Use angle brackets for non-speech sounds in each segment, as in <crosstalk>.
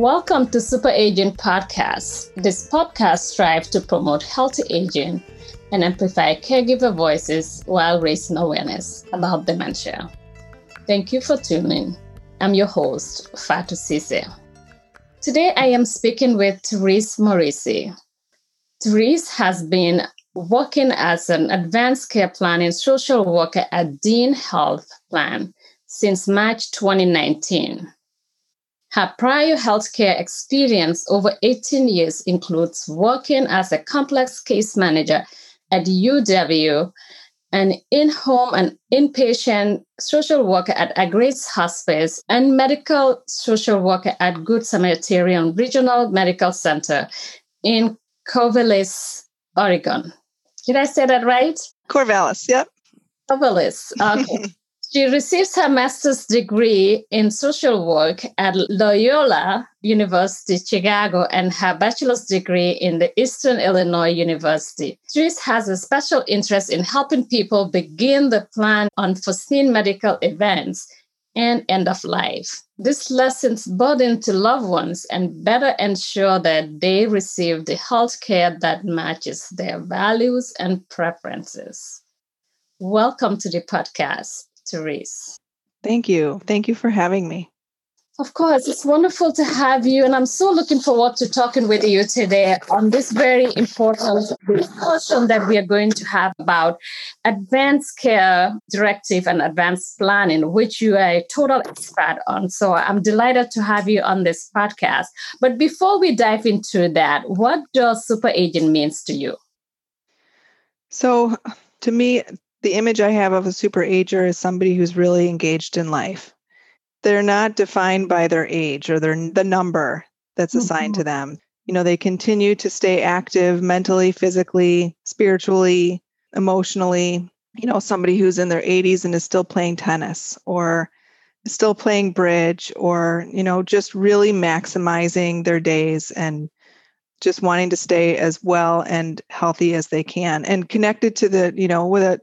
Welcome to Super Aging Podcast. This podcast strives to promote healthy aging and amplify caregiver voices while raising awareness about dementia. Thank you for tuning. I'm your host, Fatu Sise. Today I am speaking with Therese Morisi. Therese has been working as an advanced care planning social worker at Dean Health Plan since March 2019. Her prior healthcare experience over 18 years includes working as a complex case manager at UW, an in home and inpatient social worker at Agrace Hospice, and medical social worker at Good Samaritan Regional Medical Center in Corvallis, Oregon. Did I say that right? Corvallis, yep. Corvallis. Okay. <laughs> She received her master's degree in social work at Loyola University Chicago and her bachelor's degree in the Eastern Illinois University. Therese has a special interest in helping people begin the plan on unforeseen medical events and end of life. This lessons burden to loved ones and better ensure that they receive the health care that matches their values and preferences. Welcome to the podcast. Therese. Thank you. Thank you for having me. Of course, it's wonderful to have you. And I'm so looking forward to talking with you today on this very important discussion that we are going to have about advanced care directive and advanced planning, which you are a total expert on. So I'm delighted to have you on this podcast. But before we dive into that, what does super aging means to you? So to me, the image I have of a super ager is somebody who's really engaged in life. They're not defined by their age or their the number that's assigned mm-hmm. to them. You know, they continue to stay active mentally, physically, spiritually, emotionally. You know, somebody who's in their 80s and is still playing tennis or still playing bridge or, you know, just really maximizing their days and just wanting to stay as well and healthy as they can and connected to the, you know, with a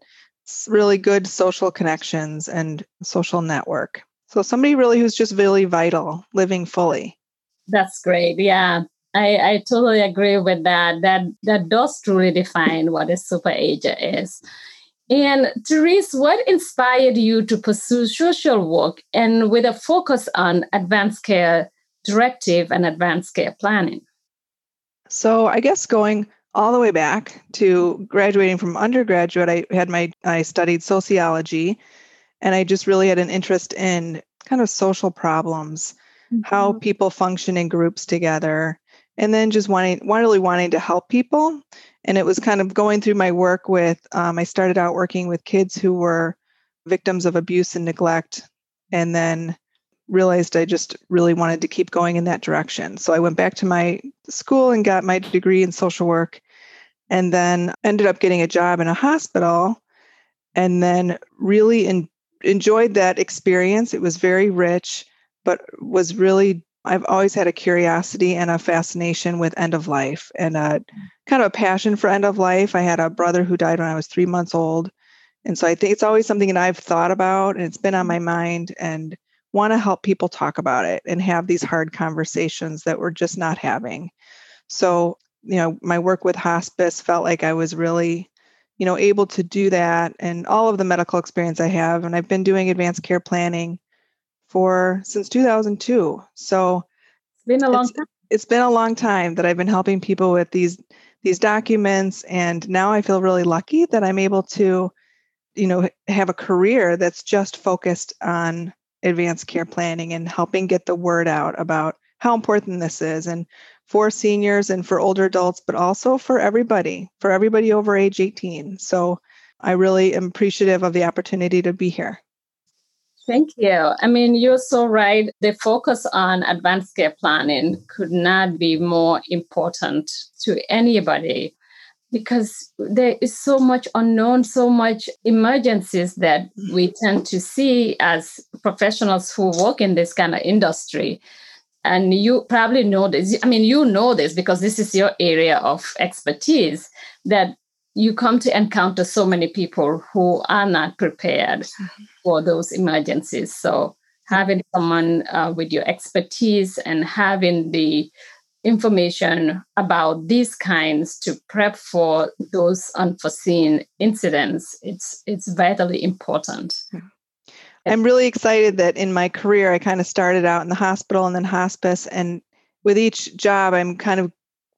really good social connections and social network. So somebody really who's just really vital, living fully. That's great. Yeah. I, I totally agree with that. That that does truly define what a super ager is. And Therese, what inspired you to pursue social work and with a focus on advanced care directive and advanced care planning? So I guess going all the way back to graduating from undergraduate i had my i studied sociology and i just really had an interest in kind of social problems mm-hmm. how people function in groups together and then just wanting really wanting to help people and it was kind of going through my work with um, i started out working with kids who were victims of abuse and neglect and then realized I just really wanted to keep going in that direction. So I went back to my school and got my degree in social work and then ended up getting a job in a hospital and then really in, enjoyed that experience. It was very rich, but was really I've always had a curiosity and a fascination with end of life and a kind of a passion for end of life. I had a brother who died when I was three months old. And so I think it's always something that I've thought about and it's been on my mind and want to help people talk about it and have these hard conversations that we're just not having. So, you know, my work with hospice felt like I was really, you know, able to do that and all of the medical experience I have. And I've been doing advanced care planning for since 2002. So it's been a long time. It's been a long time that I've been helping people with these these documents and now I feel really lucky that I'm able to you know have a career that's just focused on advanced care planning and helping get the word out about how important this is and for seniors and for older adults, but also for everybody, for everybody over age 18. So I really am appreciative of the opportunity to be here. Thank you. I mean, you're so right. The focus on advanced care planning could not be more important to anybody because there is so much unknown, so much emergencies that we tend to see as professionals who work in this kind of industry. And you probably know this. I mean, you know this because this is your area of expertise that you come to encounter so many people who are not prepared mm-hmm. for those emergencies. So having someone uh, with your expertise and having the information about these kinds to prep for those unforeseen incidents it's it's vitally important i'm really excited that in my career i kind of started out in the hospital and then hospice and with each job i'm kind of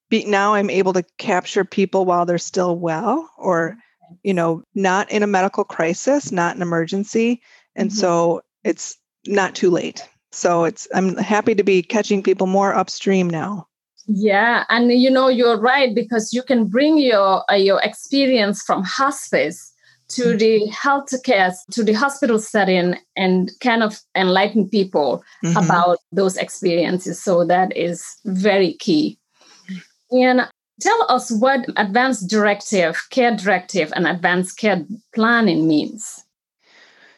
be, now i'm able to capture people while they're still well or you know not in a medical crisis not an emergency and mm-hmm. so it's not too late. So it's i'm happy to be catching people more upstream now. Yeah, and you know you're right because you can bring your uh, your experience from hospice to the healthcare to the hospital setting and kind of enlighten people mm-hmm. about those experiences. So that is very key. And tell us what advanced directive, care directive, and advanced care planning means.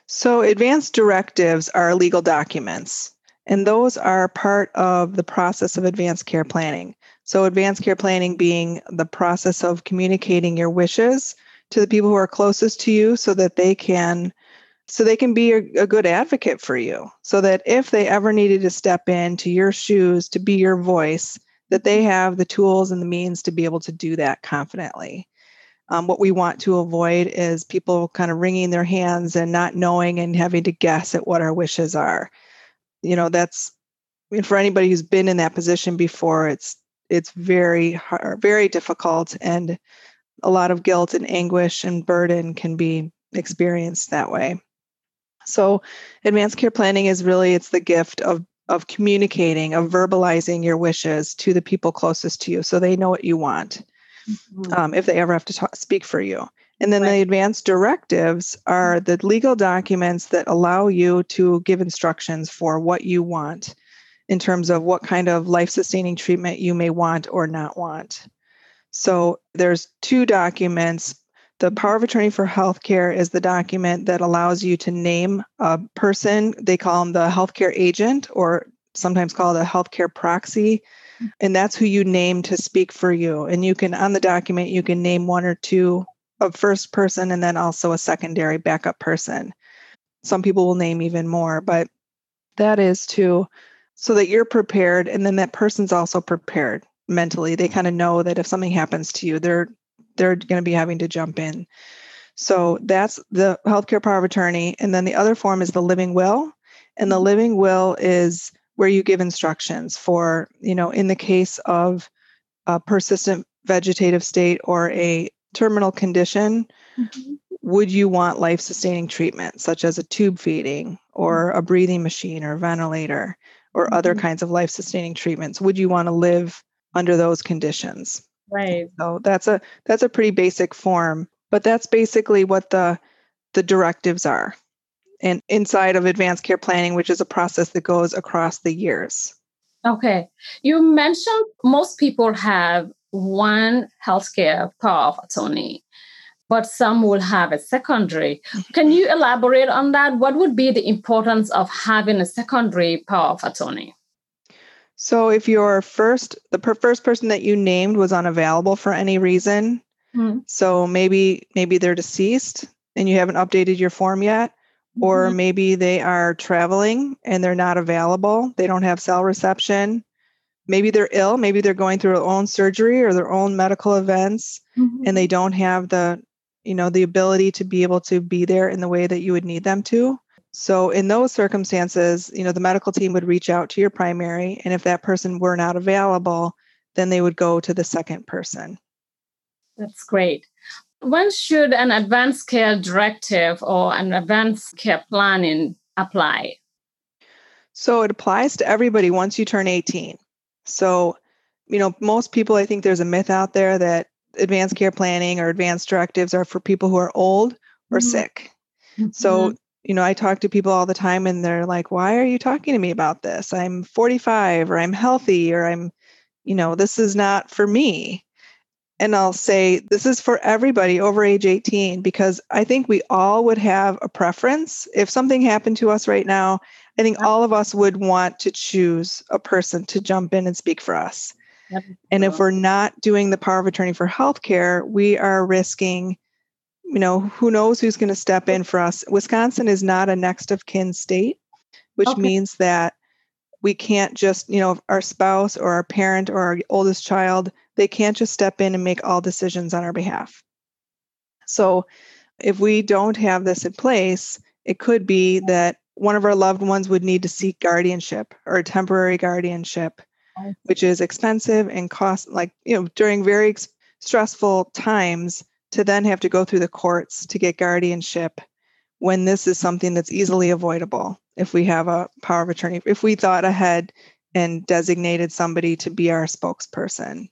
So, advanced directives are legal documents. And those are part of the process of advanced care planning. So, advanced care planning being the process of communicating your wishes to the people who are closest to you so that they can so they can be a, a, good advocate for you. So that if they ever needed to step into your shoes to be your voice that they have the tools and the means to be able to do that confidently. Um, what we want to avoid is people kind of wringing their hands and not knowing and having to guess at what our wishes are. You know that's I mean, for anybody who's been in that position before it's it's very hard very difficult and a lot of guilt and anguish and burden can be experienced that way so advanced care planning is really it's the gift of of communicating of verbalizing your wishes to the people closest to you so they know what you want mm-hmm. um, if they ever have to talk, speak for you and then right. the advanced directives are the legal documents that allow you to give instructions for what you want in terms of what kind of life sustaining treatment you may want or not want. So there's two documents. The power of attorney for healthcare is the document that allows you to name a person. They call them the healthcare agent or sometimes called a healthcare proxy. Mm. And that's who you name to speak for you. And you can, on the document, you can name one or two a first person and then also a secondary backup person. Some people will name even more, but that is to so that you're prepared and then that person's also prepared mentally. They kind of know that if something happens to you, they're they're going to be having to jump in. So that's the healthcare power of attorney. And then the other form is the living will. And the living will is where you give instructions for, you know, in the case of a persistent vegetative state or a terminal condition, mm-hmm. would you want life sustaining treatment, such as a tube feeding or mm-hmm. a breathing machine or ventilator or mm-hmm. other kinds of life sustaining treatments? Would you want to live under those conditions? Right. So that's a that's a pretty basic form, but that's basically what the the directives are. And inside of advanced care planning, which is a process that goes across the years. Okay. You mentioned most people have one healthcare power of attorney, but some will have a secondary. Mm-hmm. Can you elaborate on that? What would be the importance of having a secondary power of attorney? So, if your first, the per- first person that you named was unavailable for any reason, mm-hmm. so maybe maybe they're deceased and you haven't updated your form yet, mm-hmm. or maybe they are traveling and they're not available, they don't have cell reception, maybe they're ill, maybe they're going through their own surgery or their own medical events mm-hmm. and they don't have the you know the ability to be able to be there in the way that you would need them to. So in those circumstances, you know the medical team would reach out to your primary and if that person were not available, then they would go to the second person. That's great. When should an advanced care directive or an advanced care planning apply? So it applies to everybody once you turn 18. So, you know, most people, I think there's a myth out there that advanced care planning or advanced directives are for people who are old or mm-hmm. sick. Mm-hmm. So, you know, I talk to people all the time and they're like, why are you talking to me about this? I'm 45 or I'm healthy or I'm, you know, this is not for me. And I'll say, this is for everybody over age 18 because I think we all would have a preference. If something happened to us right now I think all of us would want to choose a person to jump in and speak for us. And if we're not doing the power of attorney for healthcare, we are risking, you know, who knows who's going to step in for us. Wisconsin is not a next of kin state, which Okay. means that we can't just, you know, our spouse or our parent or our oldest child, they can't just step in and make all decisions on our behalf. So if we don't have this in place, it could be that one of our loved ones would need to seek guardianship or temporary guardianship, which is expensive and cost like, you know, during very ex- stressful times to then have to go through the courts to get guardianship when this is something that's easily avoidable if we have a power of attorney if we thought ahead and designated somebody to be our spokesperson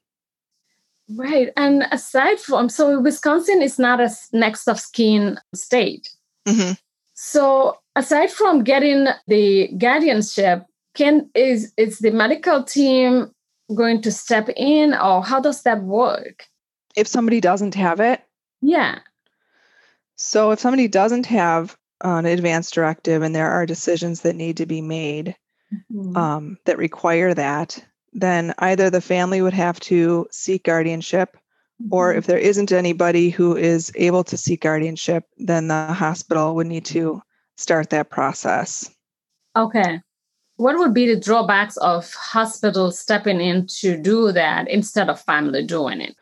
Right. And aside from, so Wisconsin is not a next of kin state. Mhm. So aside from getting the guardianship, can is is the medical team going to step in or how does that work? if somebody doesn't have it Yeah. so if somebody doesn't have an advance directive and there are decisions that need to be made Mhm. um, that require that then either the family would have to seek guardianship or Mhm. if there isn't anybody who is able to seek guardianship then the hospital would need to start that process Okay. What would be the drawbacks of hospitals stepping in to do that instead of family doing it?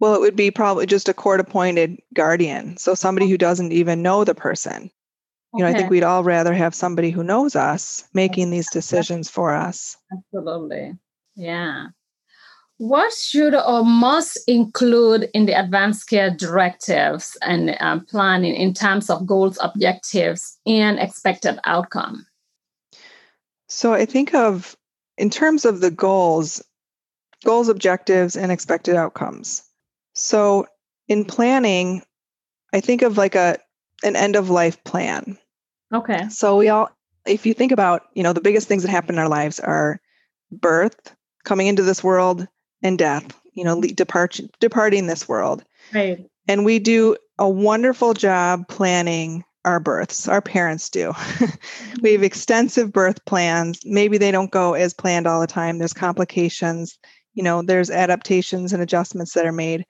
Well it would be probably just a court appointed guardian so somebody who doesn't even know the person you know i think we'd all rather have somebody who knows us making these decisions for us Absolutely. Yeah. What should or must include in the advanced care directives and um, planning in terms of goals, objectives, and expected outcome? so i think of in terms of the goals goals objectives and expected outcomes so in planning i think of like a an end of life plan Okay. So we all, if you think about, you know, the biggest things that happen in our lives are birth, coming into this world, and death. You know, le- depart departing this world. Right. And we do a wonderful job planning our births. Our parents do. <laughs> we have mm-hmm. extensive birth plans. Maybe they don't go as planned all the time. There's complications. You know, there's adaptations and adjustments that are made.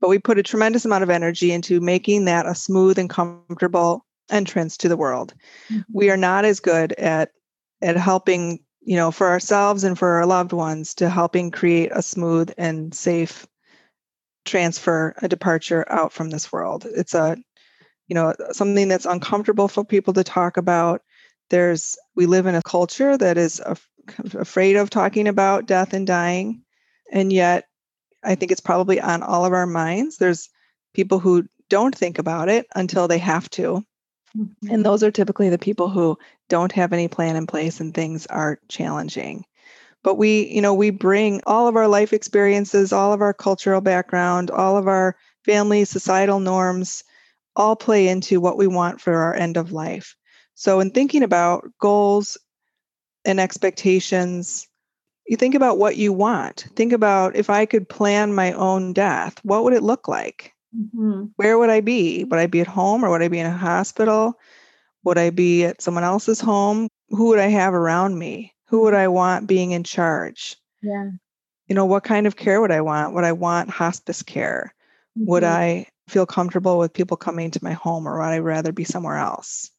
But we put a tremendous amount of energy into making that a smooth and comfortable entrance to the world. Mm-hmm. We are not as good at at helping you know for ourselves and for our loved ones to helping create a smooth and safe transfer a departure out from this world. It's a you know something that's uncomfortable for people to talk about. There's we live in a culture that is af- afraid of talking about death and dying and yet i think it's probably on all of our minds there's people who don't think about it until they have to and mm-hmm. those are typically the people who don't have any plan in place and things are challenging. But we, you know, we bring all of our life experiences, all of our cultural background, all of our family, societal norms, all play into what we want for our end of life. So, in thinking about goals and expectations, you think about what you want. Think about if I could plan my own death, what would it look like? Mhm. where would I be? Would I be at home or would I be in a hospital? Would I be at someone else's home? Who would I have around me? Who would I want being in charge? Yeah. You know, what kind of care would I want? Would I want hospice care? Would Mhm. I feel comfortable with people coming to my home or would I rather be somewhere else?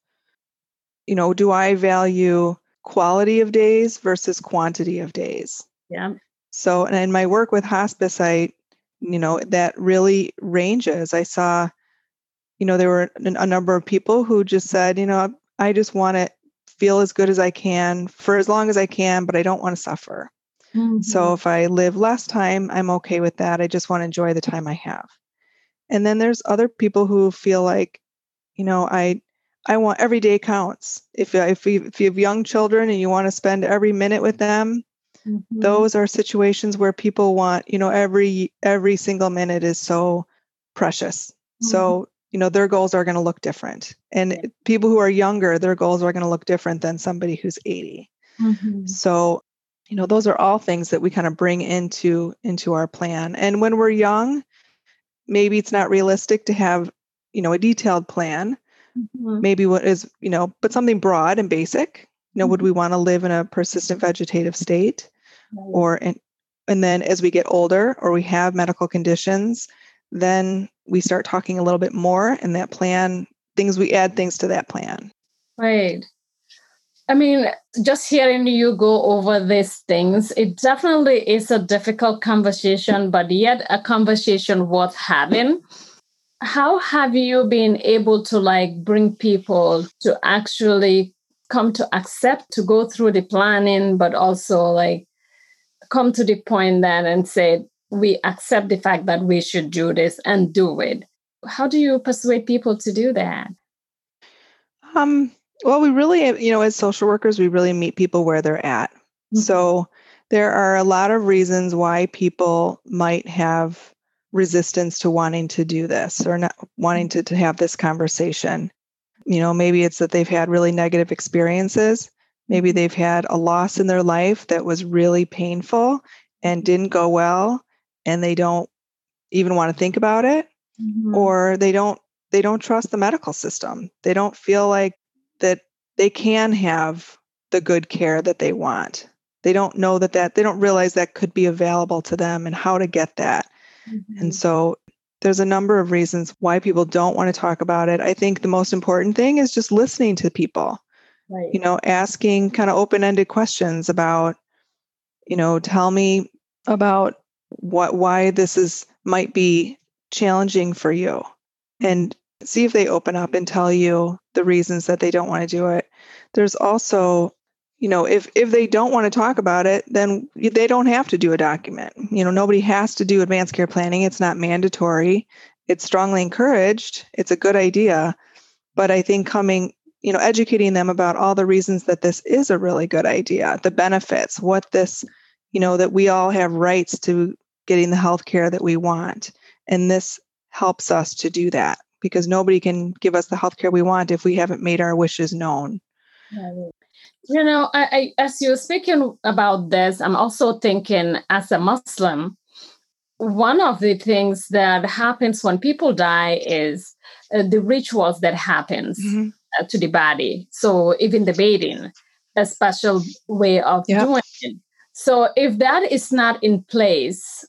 You know, do I value quality of days versus quantity of days? Yeah. So, and in my work with hospice, I, you know, that really ranges. I saw, you know, there were a number of people who just said, you know, I just want to feel as good as I can for as long as I can, but I don't want to suffer. So mm-hmm. if I live less time, I'm okay with that. I just want to enjoy the time I have. And then there's other people who feel like, you know, I I want every day counts. If if you, if you have young children and you want to spend every minute with them, Mhm. those are situations where people want, you know, every every single minute is so precious. So, you know, their goals are going to look different. And Yeah. people who are younger, their goals are going to look different than somebody who's 80. Mhm. So, you know, those are all things that we kind of bring into into our plan. And when we're young, maybe it's not realistic to have, you know, a detailed plan. Mhm. Maybe what is, you know, but something broad and basic. You know, would Mhm. we want to live in a persistent vegetative state Right. or and and then as we get older or we have medical conditions, then we start talking a little bit more and that plan things we add things to that plan. Right. I mean, just hearing you go over these things, it definitely is a difficult conversation, but yet a conversation worth having. How have you been able to like bring people to actually come to accept to go through the planning, but also like come to the point then and say, we accept the fact that we should do this and do it. How do you persuade people to do that? Um, well, we really, you know, as social workers, we really meet people where they're at. Mm-hmm. So there are a lot of reasons why people might have resistance to wanting to do this or not wanting to, to have this conversation. You know, maybe it's that they've had really negative experiences. Maybe they've had a loss in their life that was really painful and didn't go well and they don't even want to think about it mm-hmm. or they don't they don't trust the medical system they don't feel like that they can have the good care that they want they don't know that that they don't realize that could be available to them and how to get that mm-hmm. and so there's a number of reasons why people don't want to talk about it i think the most important thing is just listening to people right. you know asking kind of open-ended questions about you know tell me about what why this is might be challenging for you and see if they open up and tell you the reasons that they don't want to do it there's also you know if if they don't want to talk about it then they don't have to do a document. You know nobody has to do advanced care planning. It's not mandatory. It's strongly encouraged. It's a good idea. But i think coming you know educating them about all the reasons that this is a really good idea the benefits what this you know that we all have rights to getting the health care that we want. And this helps us to do that because nobody can give us the health care we want if we haven't made our wishes known. You know, I, I, as you're speaking about this, I'm also thinking as a Muslim, one of the things that happens when people die is uh, the rituals that happens mm-hmm. uh, to the body. So even the bathing, a special way of yep. doing it. So if that is not in place,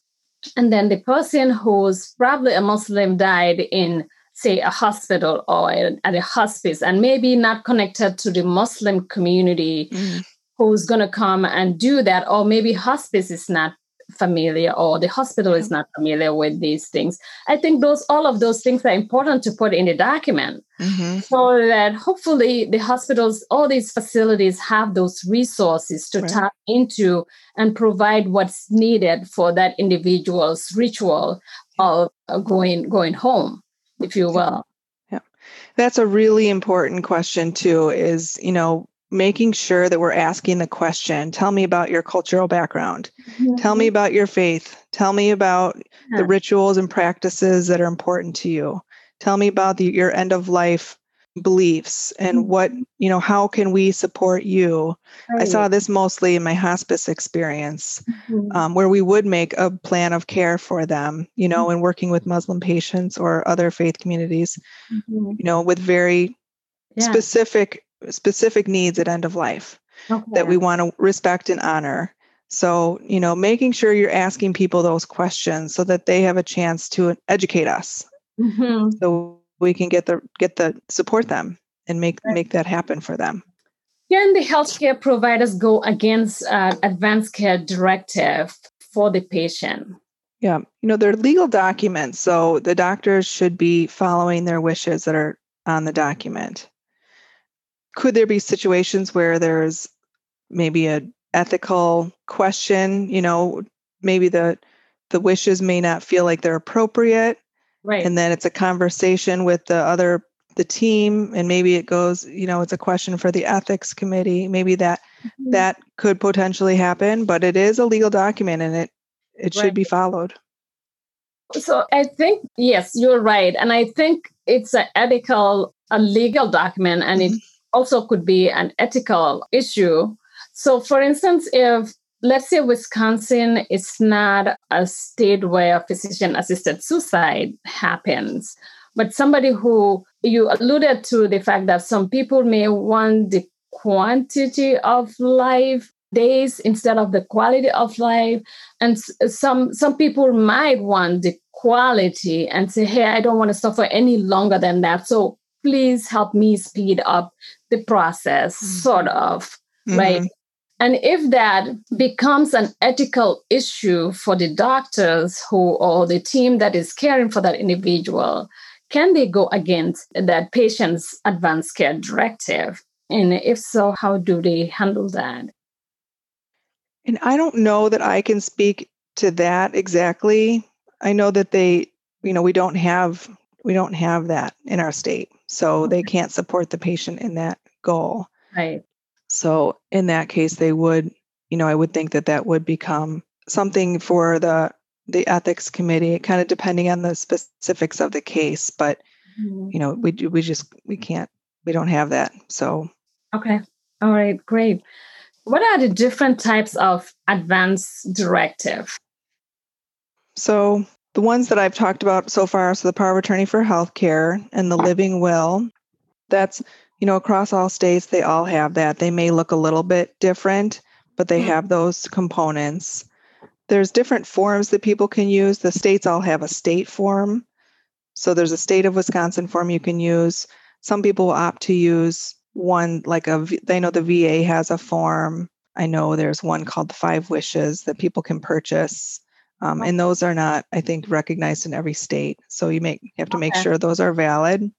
and then the person who's probably a Muslim died in, say, a hospital or at a hospice, and maybe not connected to the Muslim community mm. who's going to come and do that, or maybe hospice is not familiar or the hospital is not familiar with these things i think those all of those things are important to put in the document mm-hmm. so that hopefully the hospitals all these facilities have those resources to right. tap into and provide what's needed for that individual's ritual of going going home if you will. Yeah. That's a really important question too is you know making sure that we're asking the question tell me about your cultural background. Mm-hmm. tell me about your faith. Tell me about yeah. the rituals and practices that are important to you. Tell me about the, your end of life beliefs and mm-hmm. what you know how can we support you right. i saw this mostly in my hospice experience mm-hmm. um, where we would make a plan of care for them you know mm-hmm. in working with muslim patients or other faith communities mm-hmm. you know with very yeah. specific specific needs at end of life okay. that we want to respect and honor. So, you know, making sure you're asking people those questions so that they have a chance to educate us. Mm-hmm. So we can get the get the support them and make make that happen for them. Can the healthcare providers go against uh, advanced care directive for the patient? Yeah, you know, they're legal documents, so the doctors should be following their wishes that are on the document could there be situations where there's maybe a ethical question you know maybe the the wishes may not feel like they're appropriate right and then it's a conversation with the other the team and maybe it goes you know it's a question for the ethics committee maybe that mm-hmm. that could potentially happen but it is a legal document and it it should be followed so i think yes you're right and i think it's an ethical a legal document and mm-hmm. it also could be an ethical issue. So, for instance, if let's say Wisconsin is not a state where physician assisted suicide happens, but somebody who you alluded to the fact that some people may want the quantity of life days instead of the quality of life and some some people might want the quality and say hey i don't want to suffer any longer than that so please help me speed up the process, mm-hmm. sort of. mm-hmm. right? And if that becomes an ethical issue for the doctors who or the team that is caring for that individual, can they go against that patient's advanced care directive? And if so, how do they handle that? And I don't know that I can speak to that exactly. I know that they, you know, we don't have we don't have that in our state. So they can't support the patient in that goal. Right. So in that case they would, you know, I would think that that would become something for the the ethics committee kind of depending on the specifics of the case, but mm-hmm. you know, we we just we can't we don't have that. So Okay. All right, great. What are the different types of advance directive? So, the ones that I've talked about so far, so the power of attorney for healthcare and the living will, that's, you know, across all states, they all have that. They may look a little bit different, but they mm-hmm. have those components. There's different forms that people can use. The states all have a state form. So there's a state of Wisconsin form you can use. Some people opt to use one like a they know the VA has a form. I know there's one called the Five Wishes that people can purchase. Um, and those are not, I think, recognized in every state. So you make you have to okay. make sure those are valid.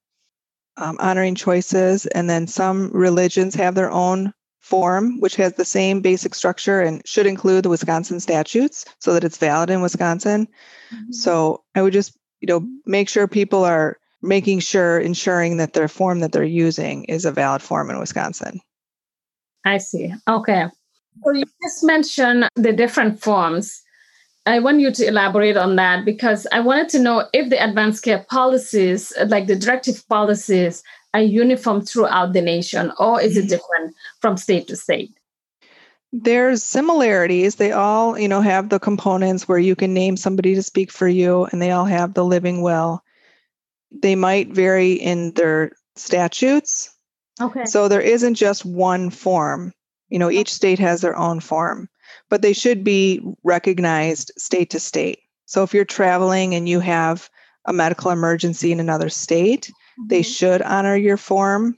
Um, honoring choices, and then some religions have their own form, which has the same basic structure and should include the Wisconsin statutes so that it's valid in Wisconsin. Mm-hmm. So I would just, you know, make sure people are making sure, ensuring that their form that they're using is a valid form in Wisconsin. I see. Okay. So you just mentioned the different forms. I want you to elaborate on that because I wanted to know if the advanced care policies, like the directive policies, are uniform throughout the nation or is it mm-hmm. different from state to state? There's similarities. They all, you know, have the components where you can name somebody to speak for you and they all have the living will they might vary in their statutes. Okay. So there isn't just one form. You know, each state has their own form, but they should be recognized state to state. So if you're traveling and you have a medical emergency in another state, mm-hmm. they should honor your form.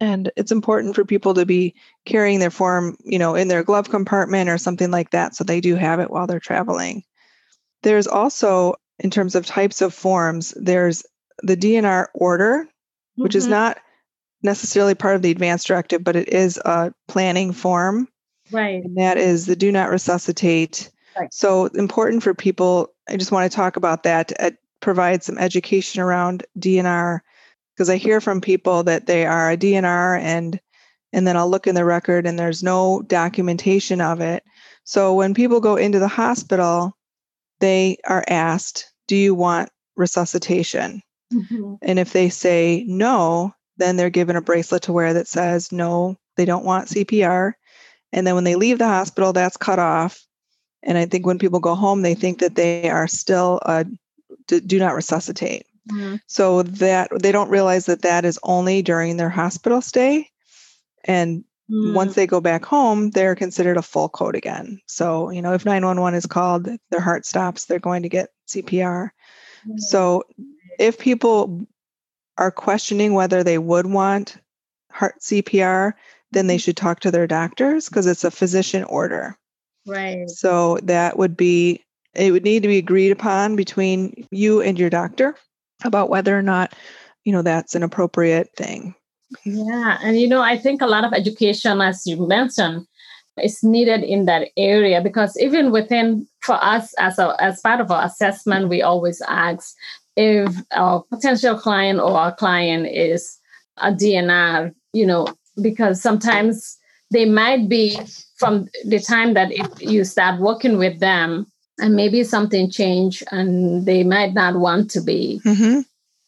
And it's important for people to be carrying their form, you know, in their glove compartment or something like that so they do have it while they're traveling. There's also in terms of types of forms, there's the DNR order, mm-hmm. which is mm-hmm. not necessarily part of the advanced directive, but it is a planning form. Right. And that is the do not resuscitate. Right. So important for people. I just want to talk about that provide some education around DNR because I hear from people that they are a DNR and and then I'll look in the record and there's no documentation of it. So when people go into the hospital, they are asked, "Do you want resuscitation?" Mm-hmm. And if they say no, then they're given a bracelet to wear that says no, they don't want CPR. And then when they leave the hospital, that's cut off. And I think when people go home, they think that they are still uh, do not resuscitate. Mm-hmm. So that they don't realize that that is only during their hospital stay. And mm-hmm. once they go back home, they're considered a full code again. So, you know, if 911 is called, their heart stops, they're going to get CPR. So if people are questioning whether they would want heart CPR, then they mm-hmm. should talk to their doctors because it's a physician order. Right. So that would be, it would need to be agreed upon between you and your doctor about whether or not, you know, that's an appropriate thing. Yeah. And, you know, I think a lot of education, as you mentioned, is needed in that area because even within for us as a as part of our assessment we always ask if our potential client or our client is a DNR, you know, because sometimes they might be from the time that if you start working with them and maybe something change and they might not want to be. Mm-hmm.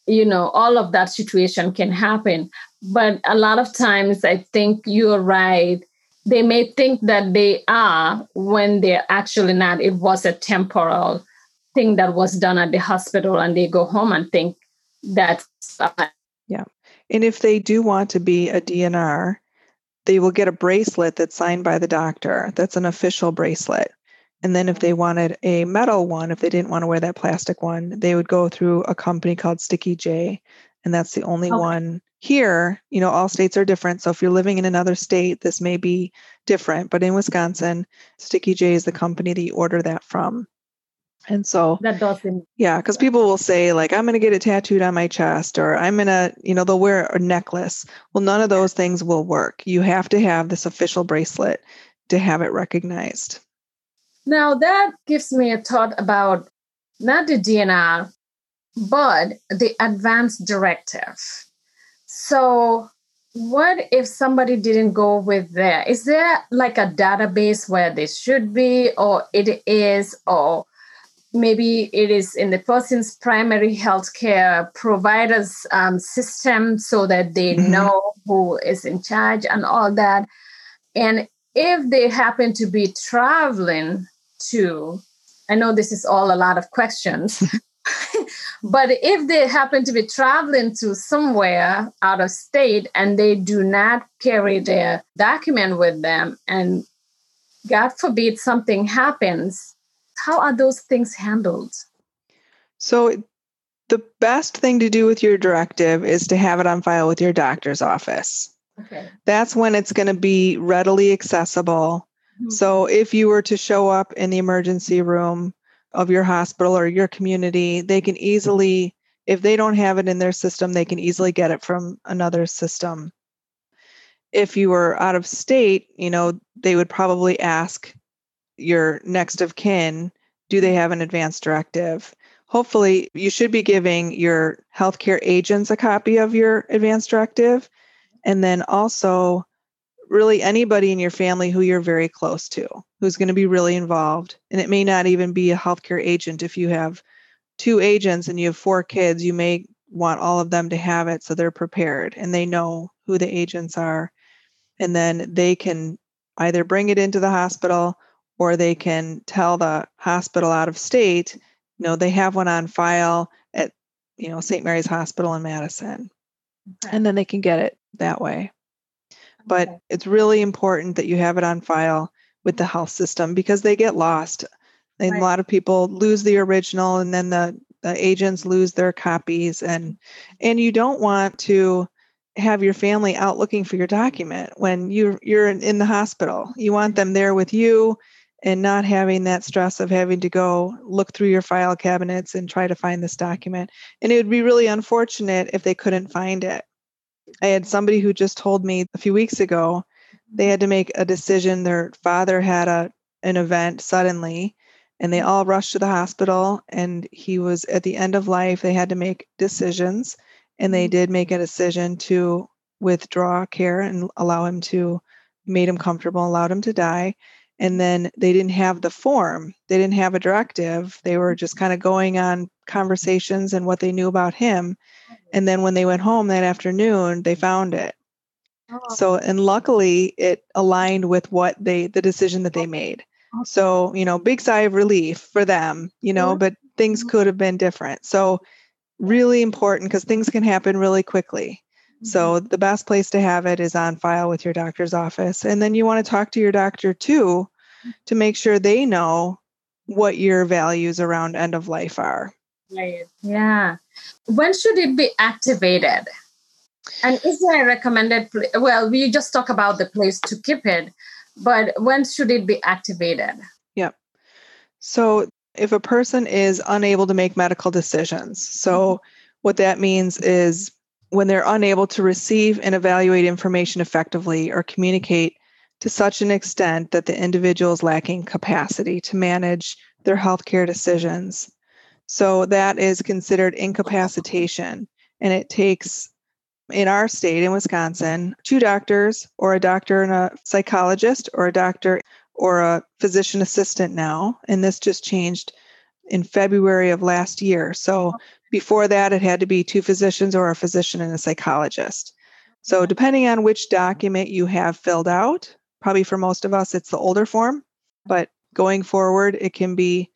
You know, all of that situation can happen. But a lot of times I think you're right. They may think that they are when they're actually not. It was a temporal thing that was done at the hospital and they go home and think that's and if they do want to be a dnr they will get a bracelet that's signed by the doctor that's an official bracelet and then if they wanted a metal one if they didn't want to wear that plastic one they would go through a company called sticky j and that's the only okay. one here, you know, all states are different. So if you're living in another state, this may be different. But in Wisconsin, Sticky J is the company that you order that from. And so that doesn't, yeah, because people will say, like, I'm going to get it tattooed on my chest, or I'm going to, you know, they'll wear a necklace. Well, none of those things will work. You have to have this official bracelet to have it recognized. Now, that gives me a thought about not the DNR, but the advance directive. So, what if somebody didn't go with there? Is there like a database where they should be, or it is, or maybe it is in the person's primary healthcare providers um, system so that they mm-hmm. know who is in charge and all that? And if they happen to be traveling to, I know this is all a lot of questions. <laughs> but if they happen to be traveling to somewhere out of state and they do not carry their document with them and god forbid something happens how are those things handled so the best thing to do with your directive is to have it on file with your doctor's office okay that's when it's going to be readily accessible mm-hmm. so if you were to show up in the emergency room of your hospital or your community, they can easily, if they don't have it in their system, they can easily get it from another system. If you were out of state, you know, they would probably ask your next of kin, do they mm-hmm. have an advance directive? Hopefully, you should be giving your healthcare agents a copy of your advance directive. And then also, really anybody in your family who you're very close to who's going to be really involved. And it may not even be a healthcare agent. If you have two agents and you have four kids, you may want all of them to have it so they're prepared and they know who the agents are. And then they can either bring it into the hospital or they can tell the hospital out of state, you know, they have one on file at, you know, St. Mary's Hospital in Madison. Okay. And then they can get it that way. But okay. it's really important that you have it on file with the health system because they get lost. And right. a lot of people lose the original and then the, the agents lose their copies and and you don't want to have your family out looking for your document when you you're in the hospital. You want them there with you and not having that stress of having to go look through your file cabinets and try to find this document. And it would be really unfortunate if they couldn't find it. I had somebody who just told me a few weeks ago they had to make a decision. Their father had a an event suddenly, and they all rushed to the hospital. And he was at the end of life. They had to make decisions, and they did make a decision to withdraw care and allow him to made him comfortable, allowed him to die. And then they didn't have the form. They didn't have a directive. They were just kind of going on conversations and what they knew about him. And then when they went home that afternoon, they found it. Oh. So, and luckily it aligned with what they, the decision that they made. So, you know, big sigh of relief for them, you know, but things mm-hmm. could have been different. So, really important because things can happen really quickly. So, mm-hmm. the best place to have it is on file with your doctor's office. And then you want to talk to your doctor too to make sure they know what your values around end of life are. Right. Yeah. When should it be activated? And is there a recommended place? Well, we just talk about the place to keep it, but when should it be activated? Yep. So if a person is unable to make medical decisions, so mm-hmm. what that means is when they're unable to receive and evaluate information effectively or communicate to such an extent that the individual is lacking capacity to manage their healthcare decisions. So that is considered incapacitation. And it takes in our state in Wisconsin, two doctors or a doctor and a psychologist or a doctor or a physician assistant now. And this just changed in February of last year. So before that, it had to be two physicians or a physician and a psychologist. So depending on which document you have filled out, probably for most of us, it's the older form. But going forward, it can be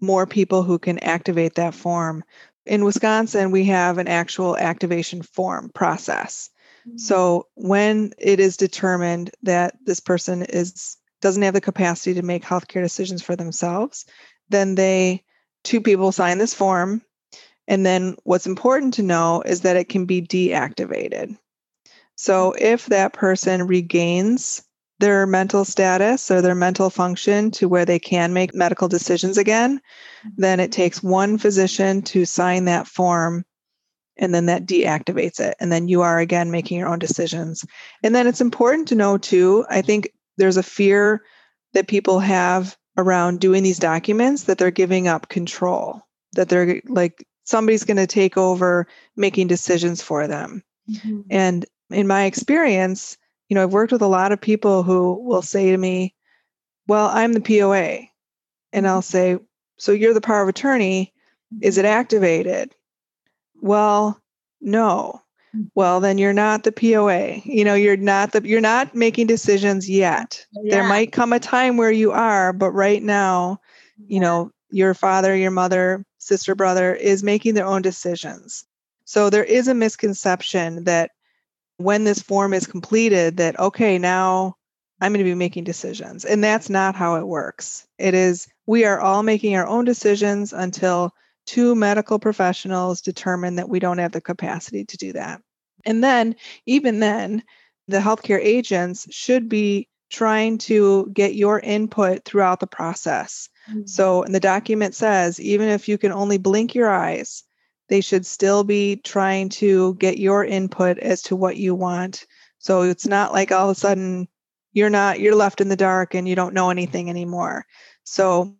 more people who can activate that form in Wisconsin, we have an actual activation form process. Mm-hmm. So when it is determined that this person is doesn't have the capacity to make healthcare decisions for themselves, then they two people sign this form. And then what's important to know is that it can be deactivated. So if that person regains their mental status or their mental function to where they can make medical decisions again, mm-hmm. then it takes one physician to sign that form and then that deactivates it. And then you are again making your own decisions. And then it's important to know too, I think there's a fear that people have around doing these documents that they're giving up control, that they're like somebody's going to take over making decisions for them. Mm-hmm. And in my experience, you know, I've worked with a lot of people who will say to me, Well, I'm the POA. And I'll mm-hmm. say, So you're the power of attorney. Is it mm-hmm. activated? Well, no. Mm. Well, then you're not the POA. You know, you're not the you're not making decisions yet. Oh, yeah. There might come a time where you are, but right now, you know, your father, your mother, sister, brother is making their own decisions. So there is a misconception that when this form is completed that okay now i'm going to be making decisions and that's not how it works. It is we are all making our own decisions until two medical professionals determine that we don't have the capacity to do that. And then even then the healthcare agents should be trying to get your input throughout the process mm-hmm. so and the document says even if you can only blink your eyes they should still be trying to get your input as to what you want. So it's not like all of a sudden you're not you're left in the dark and you don't know anything anymore. So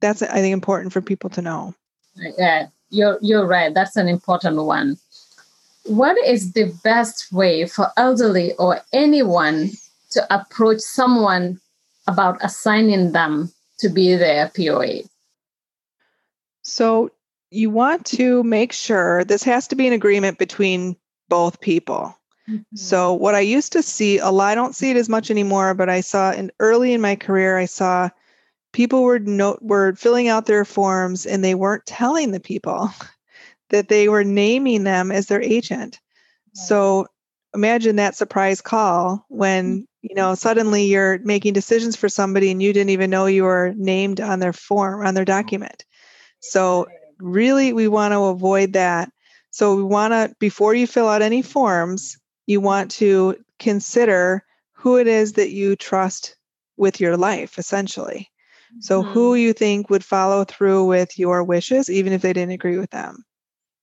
that's I think important for people to know. Yeah, you're you're right. That's an important one. What is the best way for elderly or anyone to approach someone about assigning them to be their POA? So you want to make sure this has to be an agreement between both people. Mm-hmm. So what I used to see a lot, I don't see it as much anymore, but I saw in early in my career, I saw people were no, were filling out their forms and they weren't telling the people <laughs> that they were naming them as their agent. So imagine that surprise call when mm-hmm. You know suddenly you're making decisions for somebody and you didn't even know you were named on their form on their document. So really we want to avoid that. So we want to, before you fill out any forms, you want to consider who it is that you trust with your life, essentially. So, mm-hmm. who you think would follow through with your wishes, even if they didn't agree with them?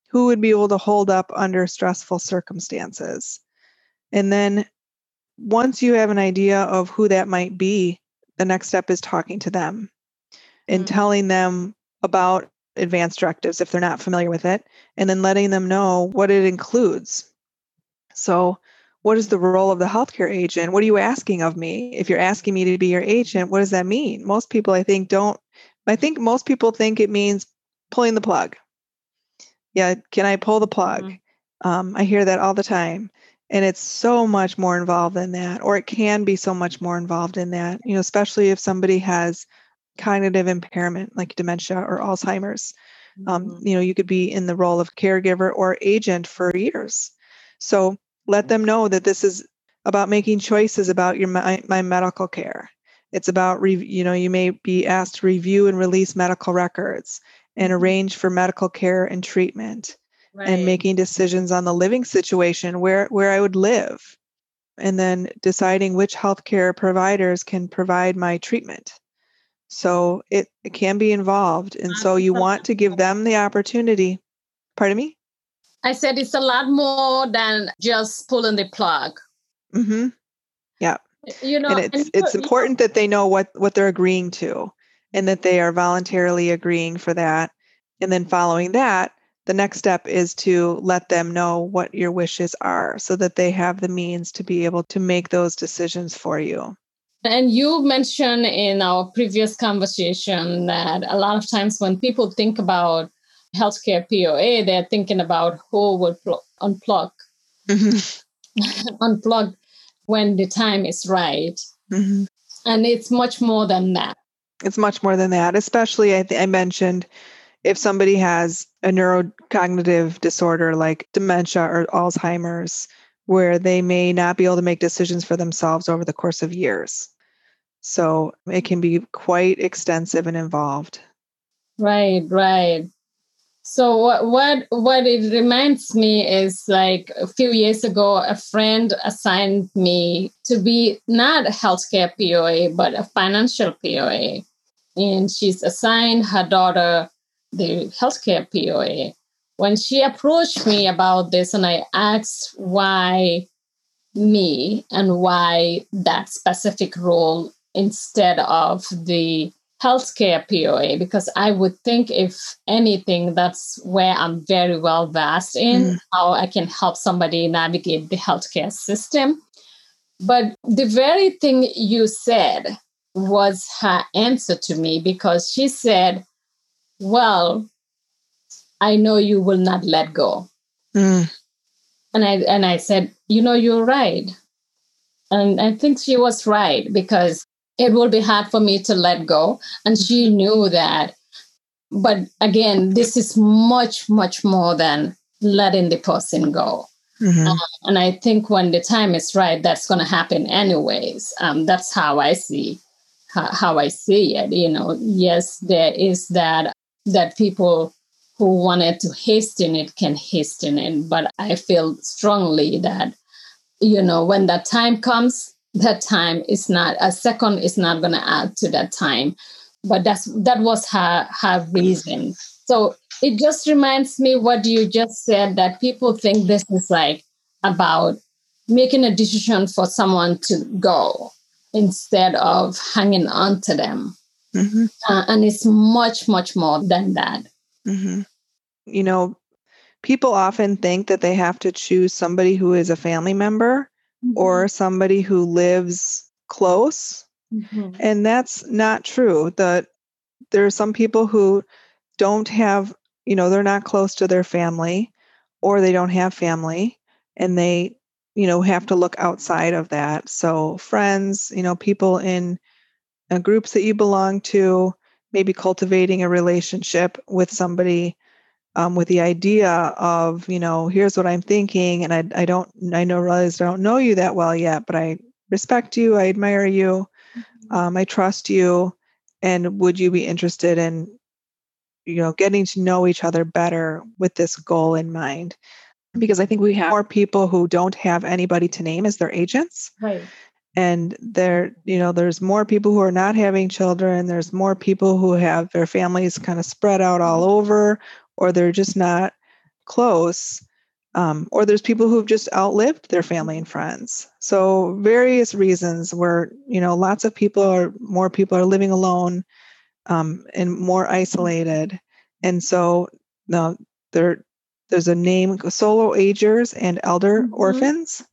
Who would be able to hold up under stressful circumstances? And then, once you have an idea of who that might be, the next step is talking to them and mm-hmm. telling them about advanced directives if they're not familiar with it, and then letting them know what it includes. So, what is the role of the healthcare agent? What are you asking of me? If you're asking me to be your agent, what does that mean? Most people, I think, don't. I think most people think it means pulling the plug. Yeah, can I pull the plug? Mm-hmm. Um, I hear that all the time. And it's so much more involved than that, or it can be so much more involved in that, you know, especially if somebody has cognitive impairment like dementia or Alzheimer's. Um, mm-hmm. you know, you could be in the role of caregiver or agent for years. So let them know that this is about making choices about your my, my medical care. It's about re, you know you may be asked to review and release medical records and mm-hmm. arrange for medical care and treatment right. and making decisions on the living situation where where I would live and then deciding which healthcare providers can provide my treatment so it, it can be involved. And so you want to give them the opportunity. Pardon me? I said it's a lot more than just pulling the plug. Mm-hmm. Yeah. You know, and it's and it's important that they know what what they're agreeing to and that they are voluntarily agreeing for that. And then following that, the next step is to let them know what your wishes are so that they have the means to be able to make those decisions for you. And you mentioned in our previous conversation that a lot of times when people think about healthcare POA, they're thinking about who would pl- unplug, mm-hmm. <laughs> unplug when the time is right. Mm-hmm. And it's much more than that. It's much more than that, especially I, th- I mentioned if somebody has a neurocognitive disorder like dementia or Alzheimer's, where they may not be able to make decisions for themselves over the course of years. So it can be quite extensive and involved. Right, right. So what what what it reminds me is like a few years ago, a friend assigned me to be not a healthcare POA but a financial POA, and she's assigned her daughter the healthcare POA. When she approached me about this, and I asked why me and why that specific role instead of the healthcare POA because I would think, if anything, that's where I'm very well versed in mm. how I can help somebody navigate the healthcare system. But the very thing you said was her answer to me because she said, Well, I know you will not let go. Mm. And I and I said, you know, you're right. And I think she was right because it will be hard for me to let go. And she knew that. But again, this is much, much more than letting the person go. Mm-hmm. Um, and I think when the time is right, that's going to happen anyways. Um, that's how I see how, how I see it. You know, yes, there is that that people who wanted to hasten it can hasten it, but I feel strongly that you know when that time comes, that time is not a second is not going to add to that time. But that's that was her her reason. So it just reminds me what you just said that people think this is like about making a decision for someone to go instead of hanging on to them mm-hmm. uh, and it's much much more than that mm-hmm. you know people often think that they have to choose somebody who is a family member mm-hmm. or somebody who lives close. Mm-hmm. And that's not true. That there are some people who don't have, you know, they're not close to their family or they don't have family and they, you know, have to look outside of that. So friends, you know, people in uh, groups that you belong to, maybe cultivating a relationship with somebody um, with the idea of you know here's what i'm thinking and i, I don't i know realize i don't know you that well yet but i respect you i admire you mm-hmm. um, i trust you and would you be interested in you know getting to know each other better with this goal in mind because i think we have more people who don't have anybody to name as their agents right and there you know there's more people who are not having children. There's more people who have their families kind of spread out all over or they're just not close. Um, or there's people who've just outlived their family and friends. So various reasons where you know lots of people are more people are living alone um, and more isolated. And so now there there's a name solo agers and elder mm-hmm. orphans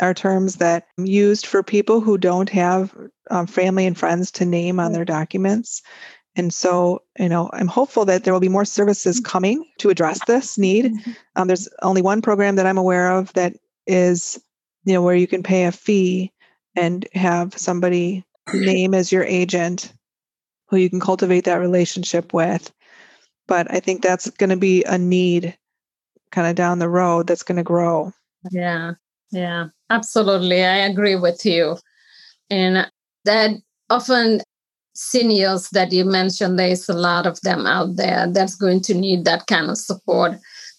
are terms that used for people who don't have um, family and friends to name on their documents and so, you know, I'm hopeful that there will be more services mm-hmm. coming to address this need. Mm-hmm. Um, there's only one program that I'm aware of that is, you know, where you can pay a fee and have somebody name as your agent who you can cultivate that relationship with. But I think that's going to be a need kind of down the road that's going to grow. Yeah. Yeah. Absolutely. I agree with you. And that often seniors that you mentioned, there's a lot of them out there that's going to need that kind of support.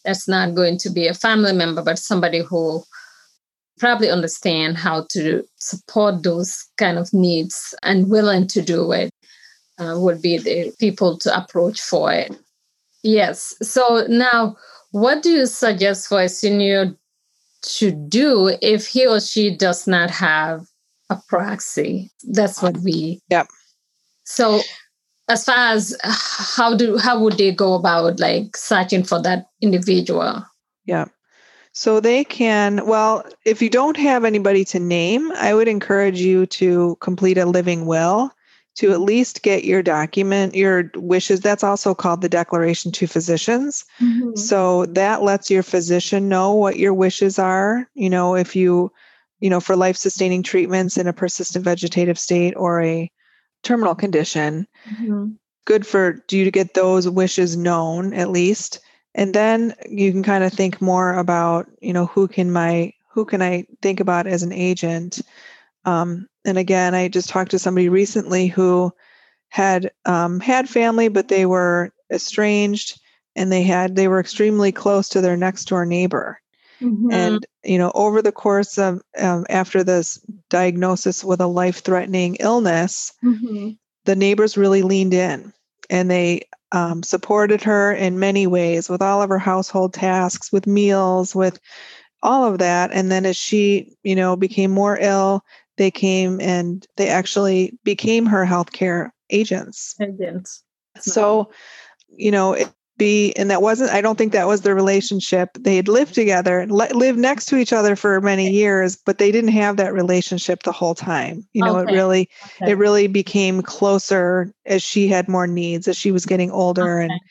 That's not going to be a family member, but somebody who probably understand how to support those kind of needs and willing to do it uh, would be the people to approach for it. Yes. So now, what do you suggest for a senior to do if he or she does not have a proxy? That's what we yep. So as far as how do how would they go about like searching for that individual? Yeah. So they can, well, if you don't have anybody to name, I would encourage you to complete a living will to at least get your document, your wishes. That's also called the declaration to physicians. Mm-hmm. So that lets your physician know what your wishes are. You know, if you, you know, for life sustaining treatments in a persistent vegetative state or a terminal condition. Mm-hmm. Good for do you to get those wishes known at least. And then you can kind of think more about, you know, who can my who can I think about as an agent? Um, and again, I just talked to somebody recently who had um, had family, but they were estranged, and they had they were extremely close to their next door neighbor Mhm. and you know over the course of um, after this diagnosis with a life threatening illness Mhm. the neighbors really leaned in and they um, supported her in many ways with all of her household tasks with meals with all of that and then as she you know became more ill they came and they actually became her healthcare agents Agents. so you know it be and that wasn't i don't think that was the relationship they had lived together li- lived next to each other for many years but they didn't have that relationship the whole time you know Okay. it really Okay. it really became closer as she had more needs as she was getting older Okay. and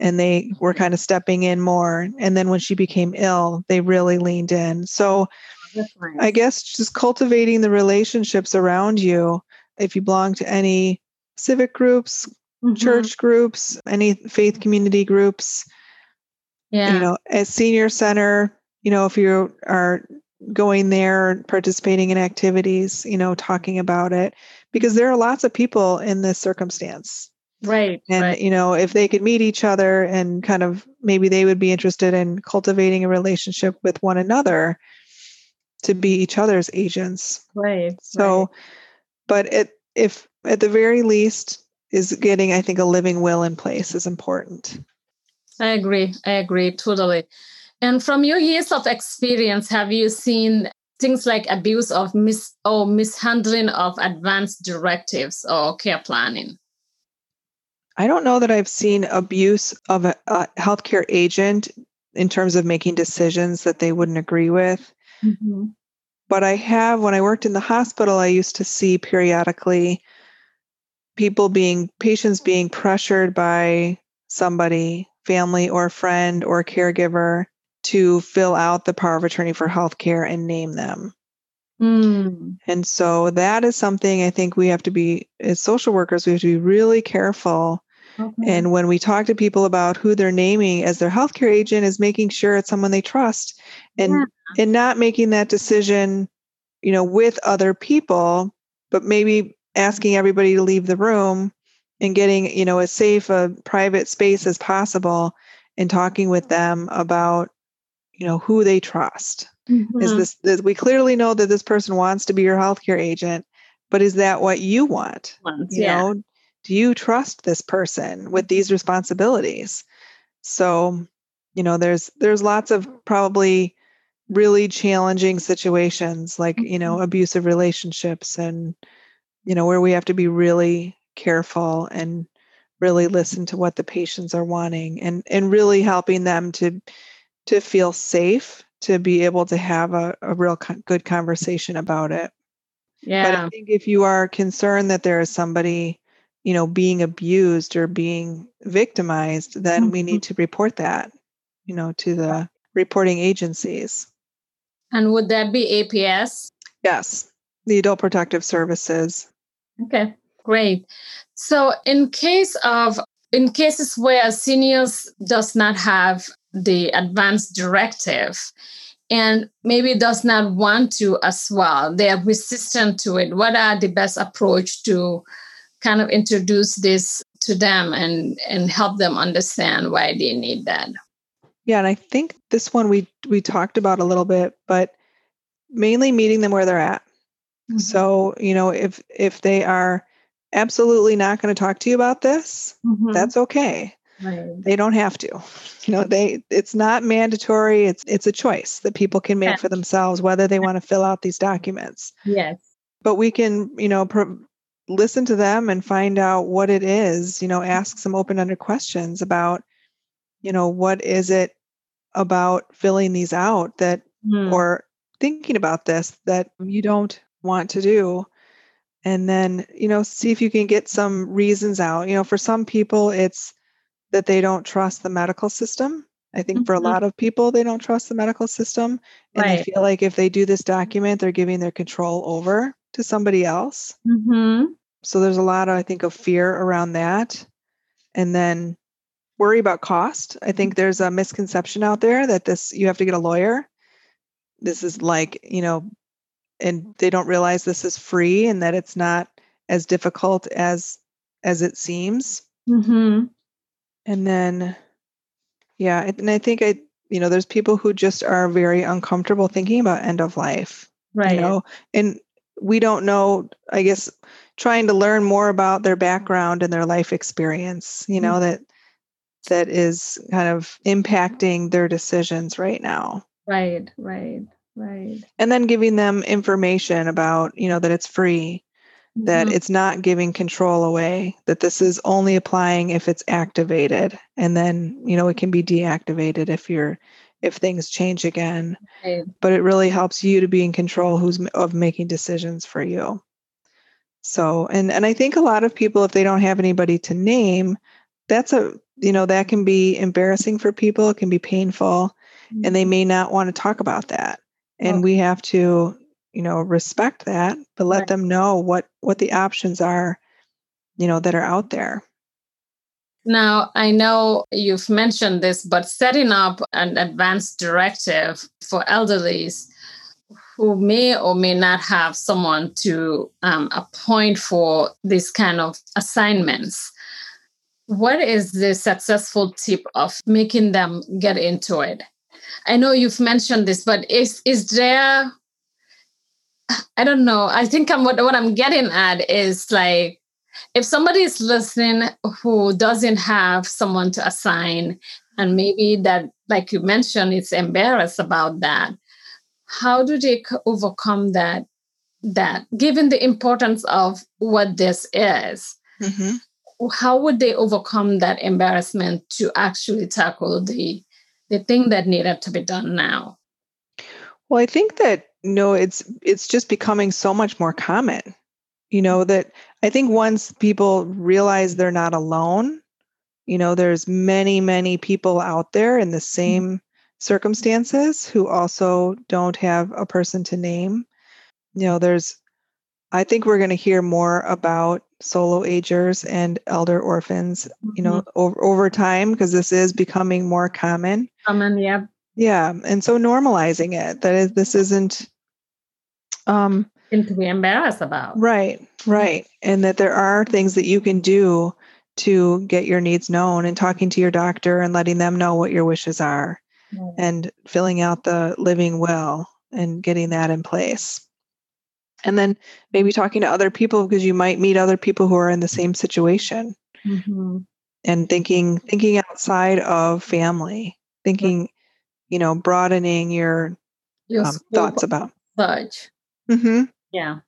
they were kind of stepping in more and then when she became ill they really leaned in so nice. i guess just cultivating the relationships around you if you belong to any civic groups Mhm. church groups any faith community groups Yeah. you know at senior center you know if you are going there participating in activities you know talking about it because there are lots of people in this circumstance right. and right. you know if they could meet each other and kind of maybe they would be interested in cultivating a relationship with one another to be each other's agents Right. so right. but it if at the very least is getting i think a living will in place is important I agree. I agree totally. And from your years of experience, have you seen things like abuse of mis or mishandling of advanced directives or care planning? I don't know that I've seen abuse of a, a healthcare agent in terms of making decisions that they wouldn't agree with. But I have, when I worked in the hospital, I used to see periodically people being, patients being pressured by somebody, family or friend or caregiver, to fill out the power of attorney for healthcare and name them. Mm. And so that is something I think we have to be, as social workers, we have to be really careful Okay. and when we talk to people about who they're naming as their healthcare agent, is making sure it's someone they trust and Yeah. and not making that decision, you know, with other people, but maybe asking everybody to leave the room and getting, you know, as safe a private space as possible and talking with them about, you know, who they trust. Is Mhm. this, this we clearly know that this person wants to be your healthcare agent, but is that what you want? Once, you yeah. know do you trust this person with these responsibilities? So you know there's there's lots of probably really challenging situations like you know mm-hmm. abusive relationships and you know where we have to be really careful and really listen to what the patients are wanting and and really helping them to to feel safe to be able to have a, a real co- good conversation about it. But yeah. I think if you are concerned that there is somebody, you know, being abused or being victimized, then we Mhm. need to report that, you know, to the reporting agencies. And would that be APS? Yes, the Adult Protective Services. Okay, great. So in case of in cases where seniors does not have the advanced directive and maybe does not want to as well, they are resistant to it. What are the best approach to kind of introduce this to them and and help them understand why they need that? Yeah, and I think this one we we talked about a little bit, but mainly meeting them where they're at. So, you know, if if they are absolutely not going to talk to you about this, Mhm. that's okay. right. they don't have to <laughs> you know they it's not mandatory it's it's a choice that people can make Yeah. for themselves whether they want to fill out these documents Yes. but we can you know pro- listen to them and find out what it is you know ask some open-ended questions about you know what is it about filling these out that Mm. or thinking about this that you don't want to do and then you know see if you can get some reasons out you know for some people it's that they don't trust the medical system i think for a Mhm. lot of people they don't trust the medical system and they feel like if they do this document they're giving their control over to somebody else Mhm. So there's a lot of i think of fear around that and then worry about cost i think there's a misconception out there that this you have to get a lawyer this is like you know and they don't realize this is free and that it's not as difficult as as it seems mm-hmm. and then Yeah. And I think I, you know, there's people who just are very uncomfortable thinking about end of life. Right. You know, and we don't know, I guess, trying to learn more about their background and their life experience, you know, mm-hmm. that that is kind of impacting their decisions right now. Right, right, right. And then giving them information about, you know, that it's free, mm-hmm. that it's not giving control away, that this is only applying if it's activated. And then, you know, it can be deactivated if you're if things change again. Right. But it really helps you to be in control who's of making decisions for you. So, and and I think a lot of people if they don't have anybody to name, that's a you know that can be embarrassing for people, it can be painful, mm-hmm. and they mm-hmm. may not want to talk about that. And we have to, you know, respect that, but let right. them know what what the options are, you know, that are out there. Now, I know you've mentioned this, but setting up an advanced directive for elderlies who may or may not have someone to um, appoint for this kind of assignments. What is the successful tip of making them get into it? I know you've mentioned this, but is is there? I don't know. I think I'm what, what I'm getting at is like if somebody is listening who doesn't have someone to assign and maybe that like you mentioned it's embarrassed about that how do they overcome that that given the importance of what this is? Mm-hmm. how would they overcome that embarrassment to actually tackle the the thing that needed to be done now? Well i think that no it's it's just becoming so much more common you know that i think once people realize they're not alone you know there's many many people out there in the mm-hmm. same circumstances who also don't have a person to name you know there's i think we're going to hear more about solo agers and elder orphans you know mm-hmm. over, over time because this is becoming more common common yeah yeah and so normalizing it that is this isn't um to be embarrassed about. Right, right. And that there are things that you can do to get your needs known and talking to your doctor and letting them know what your wishes are right. and filling out the living will and getting that in place. And then maybe talking to other people because you might meet other people who are in the same situation. Mm-hmm. And thinking thinking outside of family, thinking, you know, broadening your, your um, thoughts about. Fudge. Mm-hmm. Yeah.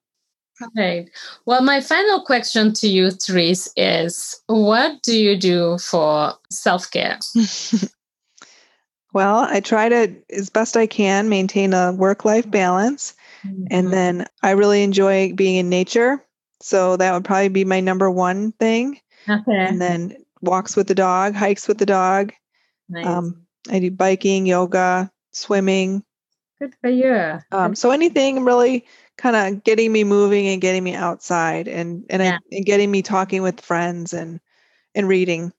Right. Well, my final question to you, Therese, is what do you do for self care? <laughs> well, I try to, as best I can, maintain a work life balance. Mm-hmm. And then I really enjoy being in nature. So that would probably be my number one thing. Okay. And then walks with the dog, hikes with the dog. Nice. Um, I do biking, yoga, swimming. Good for you. Um, so anything really kind of getting me moving and getting me outside and and, yeah. I, and getting me talking with friends and and reading.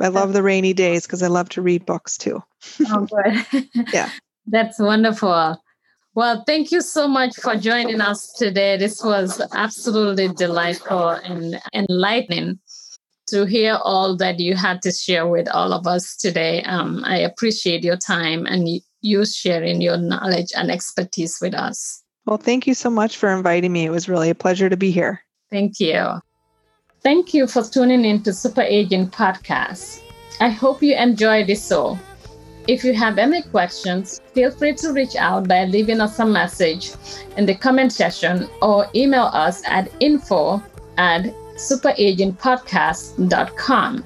I love the rainy days because I love to read books too. oh, good. <laughs> yeah. That's wonderful. Well, thank you so much for joining us today. This was absolutely delightful and enlightening to hear all that you had to share with all of us today. Um, I appreciate your time and you sharing your knowledge and expertise with us. Well, thank you so much for inviting me. It was really a pleasure to be here. Thank you. Thank you for tuning in to Super Aging Podcast. I hope you enjoyed this show. If you have any questions, feel free to reach out by leaving us a message in the comment section or email us at info at superagingpodcast.com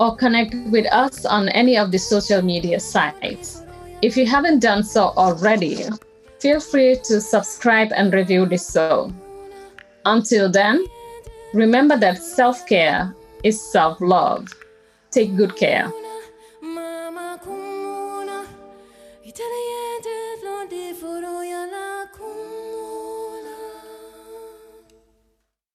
or connect with us on any of the social media sites. If you haven't done so already, Feel free to subscribe and review this show. Until then, remember that self care is self love. Take good care.